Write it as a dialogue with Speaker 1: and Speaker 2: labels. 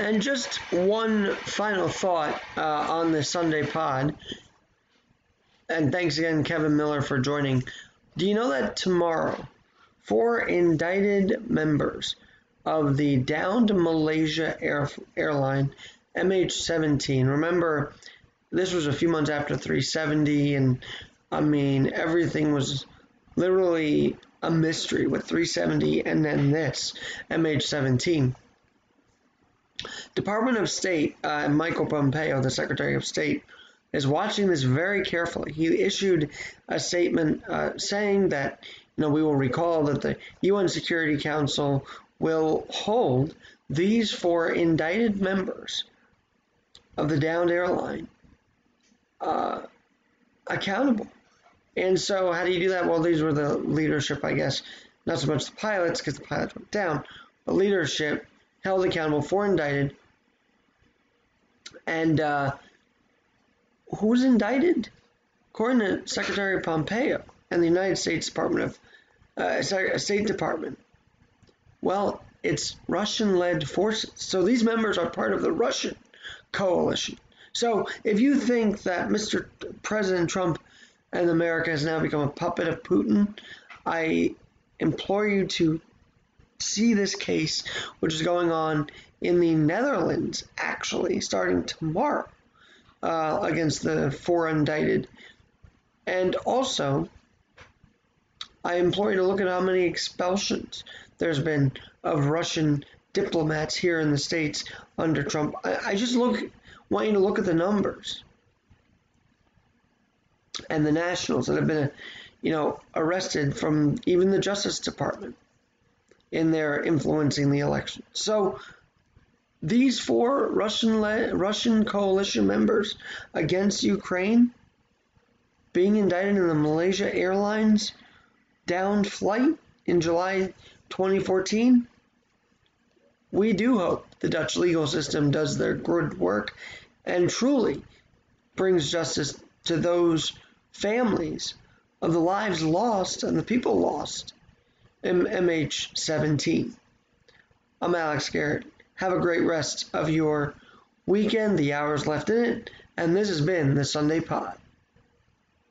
Speaker 1: And just one final thought uh, on the Sunday pod. And thanks again, Kevin Miller, for joining. Do you know that tomorrow, four indicted members of the downed Malaysia Air, airline MH17, remember, this was a few months after 370, and I mean, everything was literally a mystery with 370 and then this MH17. Department of State, uh, Michael Pompeo, the Secretary of State, is watching this very carefully. He issued a statement uh, saying that, you know, we will recall that the UN Security Council will hold these four indicted members of the downed airline uh, accountable. And so, how do you do that? Well, these were the leadership, I guess, not so much the pilots because the pilots went down, but leadership held accountable for indicted. And uh, who's indicted? According to Secretary Pompeo and the United States Department of uh, State Department, well, it's Russian-led forces. So these members are part of the Russian coalition. So if you think that Mr. President Trump and America has now become a puppet of Putin, I implore you to see this case, which is going on in the Netherlands, actually, starting tomorrow uh, against the four indicted. And also, I implore you to look at how many expulsions there's been of Russian diplomats here in the States under Trump. I, I just look want you to look at the numbers and the nationals that have been, you know, arrested from even the Justice Department in their influencing the election. So these four Russian Russian coalition members against Ukraine being indicted in the Malaysia Airlines downed flight in July 2014. We do hope the Dutch legal system does their good work and truly brings justice to those families of the lives lost and the people lost MH17. I'm Alex Garrett. Have a great rest of your weekend, the hours left in it, and this has been the Sunday Pod.